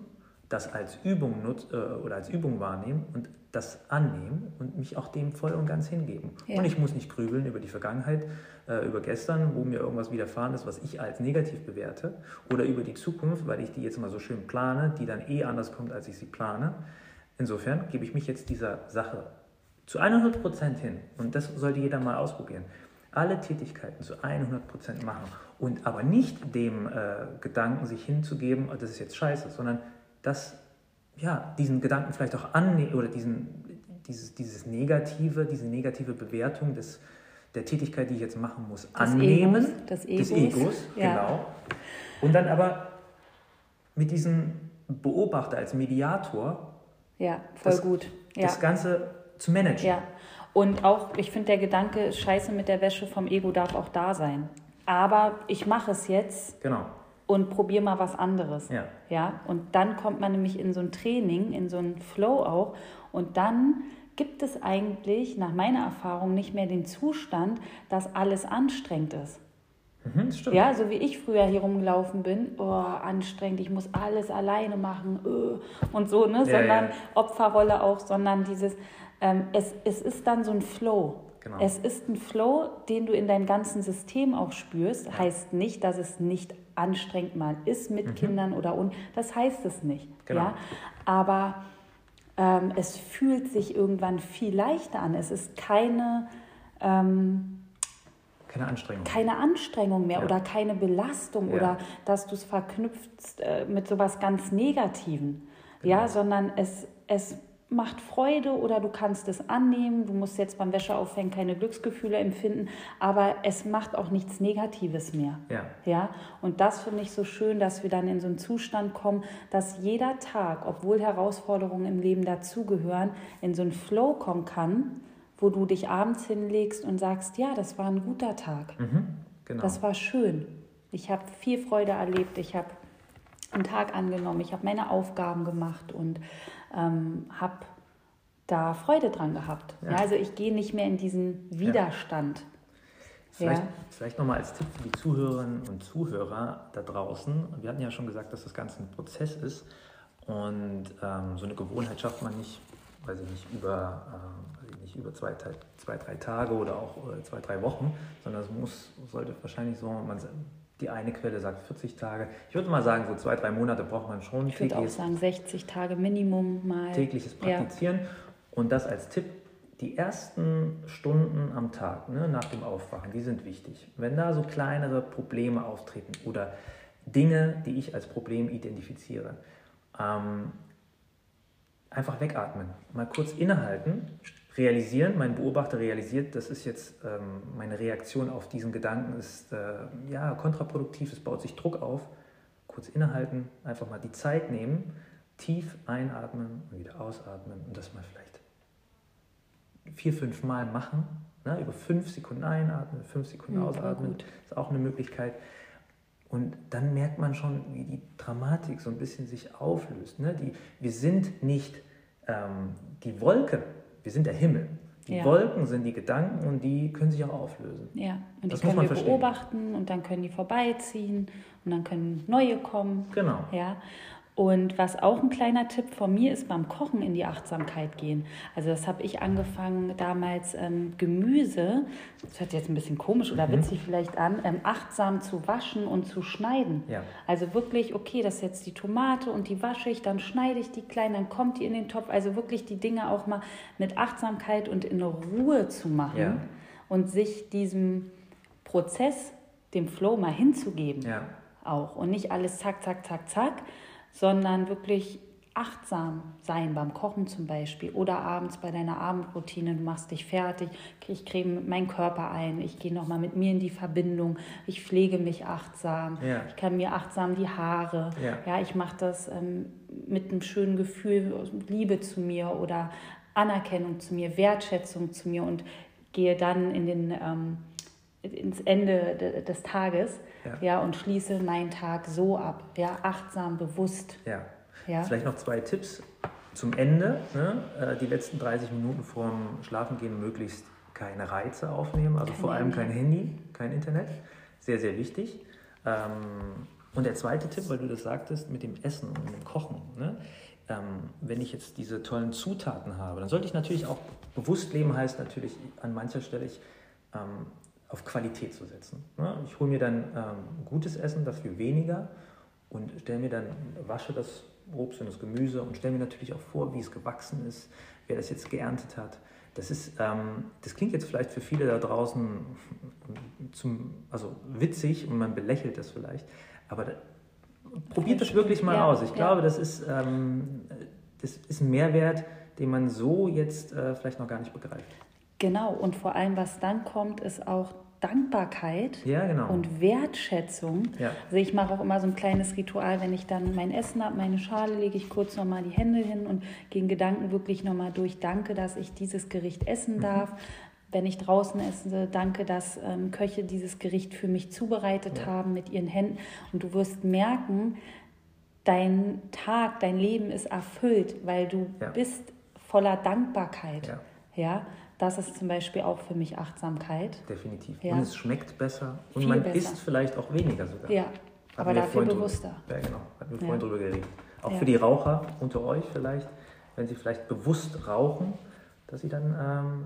das als Übung nutz, äh, oder als Übung wahrnehmen und das annehmen und mich auch dem voll und ganz hingeben. Ja. Und ich muss nicht grübeln über die Vergangenheit, äh, über gestern, wo mir irgendwas widerfahren ist, was ich als negativ bewerte, oder über die Zukunft, weil ich die jetzt mal so schön plane, die dann eh anders kommt, als ich sie plane. Insofern gebe ich mich jetzt dieser Sache zu 100 Prozent hin. Und das sollte jeder mal ausprobieren. Alle Tätigkeiten zu 100 Prozent machen und aber nicht dem äh, Gedanken sich hinzugeben, oh, das ist jetzt scheiße, sondern das, ja, diesen Gedanken vielleicht auch annehmen oder diesen, dieses, dieses negative, diese negative Bewertung des, der Tätigkeit, die ich jetzt machen muss, des annehmen. Egos, des Egos, des Egos ja. genau. Und dann aber mit diesem Beobachter als Mediator ja, voll das, gut. Ja. das Ganze zu managen. Ja. Und auch, ich finde, der Gedanke, Scheiße mit der Wäsche vom Ego darf auch da sein. Aber ich mache es jetzt. Genau und probier mal was anderes. Ja. ja. Und dann kommt man nämlich in so ein Training, in so einen Flow auch. Und dann gibt es eigentlich nach meiner Erfahrung nicht mehr den Zustand, dass alles anstrengend ist. Mhm, stimmt. Ja, so wie ich früher hier rumgelaufen bin, oh, anstrengend, ich muss alles alleine machen uh, und so, ne? Ja, sondern ja. Opferrolle auch, sondern dieses, ähm, es, es ist dann so ein Flow. Genau. Es ist ein Flow, den du in deinem ganzen System auch spürst. Ja. Heißt nicht, dass es nicht anstrengend mal ist mit mhm. Kindern oder und. Das heißt es nicht. Genau. Ja? Aber ähm, es fühlt sich irgendwann viel leichter an. Es ist keine, ähm, keine Anstrengung. Keine Anstrengung mehr ja. oder keine Belastung ja. oder dass du es verknüpfst äh, mit sowas ganz Negativen. Genau. Ja, sondern es, es macht Freude oder du kannst es annehmen. Du musst jetzt beim Wäscheaufhängen keine Glücksgefühle empfinden, aber es macht auch nichts Negatives mehr. Ja. ja? Und das finde ich so schön, dass wir dann in so einen Zustand kommen, dass jeder Tag, obwohl Herausforderungen im Leben dazugehören, in so einen Flow kommen kann, wo du dich abends hinlegst und sagst, ja, das war ein guter Tag. Mhm, genau. Das war schön. Ich habe viel Freude erlebt. Ich habe einen Tag angenommen. Ich habe meine Aufgaben gemacht und ähm, habe da Freude dran gehabt. Ja. Ja, also ich gehe nicht mehr in diesen Widerstand. Vielleicht, ja. vielleicht nochmal als Tipp für die Zuhörerinnen und Zuhörer da draußen. Wir hatten ja schon gesagt, dass das Ganze ein Prozess ist und ähm, so eine Gewohnheit schafft man nicht, weiß ich nicht, über, äh, nicht über zwei, zwei, drei Tage oder auch äh, zwei, drei Wochen, sondern es muss, sollte wahrscheinlich so, man die eine Quelle sagt 40 Tage. Ich würde mal sagen, so zwei, drei Monate braucht man schon. Ich würde auch sagen 60 Tage Minimum mal. Tägliches Praktizieren. Ja. Und das als Tipp, die ersten Stunden am Tag ne, nach dem Aufwachen, die sind wichtig. Wenn da so kleinere Probleme auftreten oder Dinge, die ich als Problem identifiziere, ähm, einfach wegatmen, mal kurz innehalten, realisieren, mein Beobachter realisiert, das ist jetzt ähm, meine Reaktion auf diesen Gedanken, ist äh, ja kontraproduktiv, es baut sich Druck auf. Kurz innehalten, einfach mal die Zeit nehmen, tief einatmen und wieder ausatmen und das mal vielleicht vier, fünf Mal machen. Ne? Über fünf Sekunden einatmen, fünf Sekunden ja, ausatmen, ist auch eine Möglichkeit. Und dann merkt man schon, wie die Dramatik so ein bisschen sich auflöst. Ne? Die, wir sind nicht ähm, die Wolke, wir sind der Himmel. Die ja. Wolken sind die Gedanken und die können sich auch auflösen. Ja, und das die können wir verstehen. beobachten und dann können die vorbeiziehen und dann können neue kommen. Genau. Ja. Und was auch ein kleiner Tipp von mir ist, beim Kochen in die Achtsamkeit gehen. Also das habe ich angefangen damals ähm, Gemüse, das hört jetzt ein bisschen komisch oder mhm. witzig vielleicht an, ähm, achtsam zu waschen und zu schneiden. Ja. Also wirklich, okay, das ist jetzt die Tomate und die wasche ich, dann schneide ich die klein, dann kommt die in den Topf. Also wirklich die Dinge auch mal mit Achtsamkeit und in Ruhe zu machen ja. und sich diesem Prozess, dem Flow mal hinzugeben. Ja. Auch und nicht alles zack, zack, zack, zack, sondern wirklich achtsam sein beim Kochen zum Beispiel oder abends bei deiner Abendroutine, du machst dich fertig, ich creme meinen Körper ein, ich gehe nochmal mit mir in die Verbindung, ich pflege mich achtsam, ja. ich kann mir achtsam die Haare, ja, ja ich mache das ähm, mit einem schönen Gefühl, Liebe zu mir oder Anerkennung zu mir, Wertschätzung zu mir und gehe dann in den, ähm, ins Ende de, des Tages ja. ja. und schließe meinen Tag so ab, ja, achtsam, bewusst. Ja. ja. Vielleicht noch zwei Tipps zum Ende. Ne? Äh, die letzten 30 Minuten vorm Schlafengehen möglichst keine Reize aufnehmen, also kein vor allem kein Handy, kein Internet. Sehr, sehr wichtig. Ähm, und der zweite Tipp, weil du das sagtest, mit dem Essen und dem Kochen. Ne? Ähm, wenn ich jetzt diese tollen Zutaten habe, dann sollte ich natürlich auch bewusst leben, heißt natürlich an mancher Stelle, ich ähm, auf Qualität zu setzen. Ne? Ich hole mir dann ähm, gutes Essen, dafür weniger und stelle mir dann, wasche das Obst und das Gemüse und stelle mir natürlich auch vor, wie es gewachsen ist, wer das jetzt geerntet hat. Das ist, ähm, das klingt jetzt vielleicht für viele da draußen zum, also witzig und man belächelt das vielleicht, aber da, probiert das wirklich mal ja, aus. Ich ja. glaube, das ist, ähm, das ist ein Mehrwert, den man so jetzt äh, vielleicht noch gar nicht begreift. Genau, und vor allem, was dann kommt, ist auch Dankbarkeit ja, genau. und Wertschätzung. Ja. Also ich mache auch immer so ein kleines Ritual, wenn ich dann mein Essen habe, meine Schale, lege ich kurz nochmal die Hände hin und gehe in Gedanken wirklich nochmal durch. Danke, dass ich dieses Gericht essen mhm. darf. Wenn ich draußen esse, danke, dass ähm, Köche dieses Gericht für mich zubereitet ja. haben mit ihren Händen. Und du wirst merken, dein Tag, dein Leben ist erfüllt, weil du bist voller Dankbarkeit. Ja. Das ist zum Beispiel auch für mich Achtsamkeit. Definitiv. Ja. Und es schmeckt besser und Viel man besser. isst vielleicht auch weniger sogar. Ja, aber dafür bewusster. Drüber, ja, genau. Hatten wir vorhin ja. drüber geredet. Auch ja. für die Raucher unter euch vielleicht, wenn sie vielleicht bewusst rauchen, dass sie dann ähm,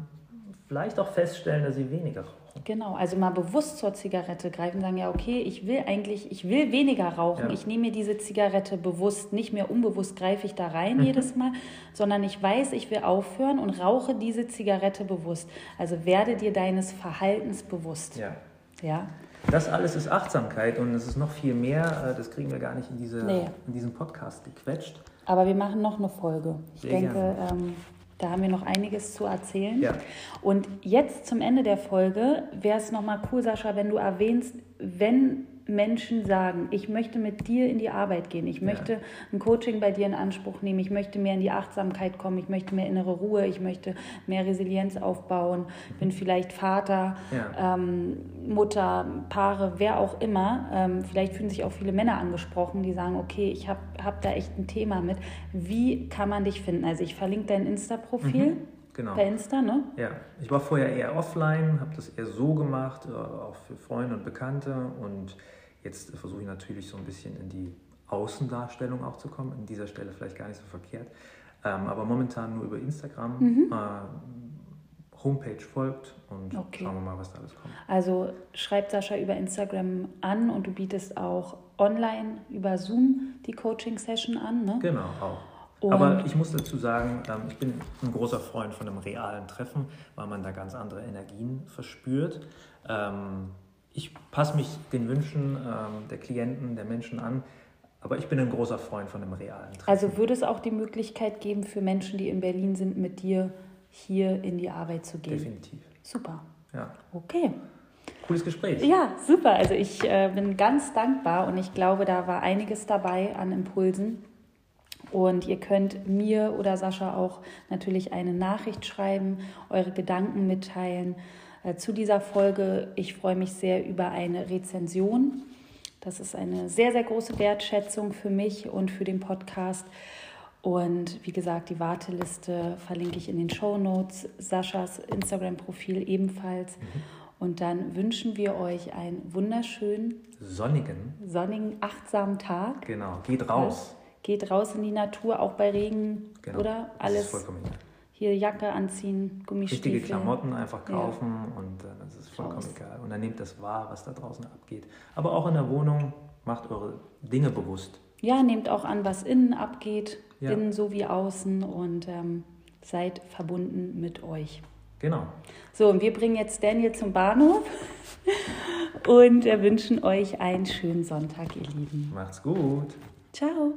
vielleicht auch feststellen, dass sie weniger rauchen. Genau, also mal bewusst zur Zigarette greifen, sagen ja, okay, ich will eigentlich, ich will weniger rauchen. Ja. Ich nehme mir diese Zigarette bewusst, nicht mehr unbewusst greife ich da rein Mhm. jedes Mal, sondern ich weiß, ich will aufhören und rauche diese Zigarette bewusst. Also werde dir deines Verhaltens bewusst. Ja. Ja, Das alles ist Achtsamkeit und es ist noch viel mehr. äh, Das kriegen wir gar nicht in, diese, Nee. in diesem Podcast gequetscht. aber wir machen noch eine Folge. Ich Sehr denke, ähm, da haben wir noch einiges zu erzählen. Ja. Und jetzt zum Ende der Folge wäre es nochmal cool, Sascha, wenn du erwähnst, wenn Menschen sagen, ich möchte mit dir in die Arbeit gehen, ich Ja. möchte ein Coaching bei dir in Anspruch nehmen, ich möchte mehr in die Achtsamkeit kommen, ich möchte mehr innere Ruhe, ich möchte mehr Resilienz aufbauen, bin vielleicht Vater, Ja. ähm, Mutter, Paare, wer auch immer. Ähm, vielleicht fühlen sich auch viele Männer angesprochen, die sagen, okay, ich habe hab da echt ein Thema mit. Wie kann man dich finden? Also ich verlinke dein Insta-Profil Genau. bei Insta, ne? Ja, ich war vorher eher offline, habe das eher so gemacht, äh, auch für Freunde und Bekannte. Und jetzt versuche ich natürlich so ein bisschen in die Außendarstellung auch zu kommen. An dieser Stelle vielleicht gar nicht so verkehrt. Ähm, aber momentan nur über Instagram. Mhm. Äh, Homepage folgt und Okay. schauen wir mal, was da alles kommt. Also schreibt Sascha über Instagram an und du bietest auch online über Zoom die Coaching-Session an. Ne? Genau, auch. Und- Aber ich muss dazu sagen, ähm, ich bin ein großer Freund von einem realen Treffen, weil man da ganz andere Energien verspürt. Ähm, Ich passe mich den Wünschen ähm, der Klienten, der Menschen an, aber ich bin ein großer Freund von einem realen Treffen. Also würde es auch die Möglichkeit geben für Menschen, die in Berlin sind, mit dir hier in die Arbeit zu gehen? Definitiv. Super. Ja. Okay. Cooles Gespräch. Ja, super. Also ich äh, bin ganz dankbar und ich glaube, da war einiges dabei an Impulsen. Und ihr könnt mir oder Sascha auch natürlich eine Nachricht schreiben, eure Gedanken mitteilen äh, zu dieser Folge. Ich freue mich sehr über eine Rezension. Das ist eine sehr, sehr große Wertschätzung für mich und für den Podcast. Und wie gesagt, die Warteliste verlinke ich in den Show Notes, Saschas Instagram-Profil ebenfalls. Und dann wünschen wir euch einen wunderschönen, Sonnigen, sonnigen, achtsamen Tag. genau. Geht raus. Geht raus in die Natur, auch bei Regen, Genau. oder? Alles vollkommen egal. hier Jacke anziehen, Gummistiefel. Richtige Klamotten einfach Ja. kaufen und äh, das ist vollkommen Raus. egal. Und dann nehmt das wahr, was da draußen abgeht. Aber auch in der Wohnung macht eure Dinge bewusst. Ja, nehmt auch an, was innen abgeht, Ja. innen sowie außen und ähm, seid verbunden mit euch. Genau. So, und wir bringen jetzt Daniel zum Bahnhof *laughs* und äh, wünschen euch einen schönen Sonntag, ihr Lieben. Macht's gut. Ciao.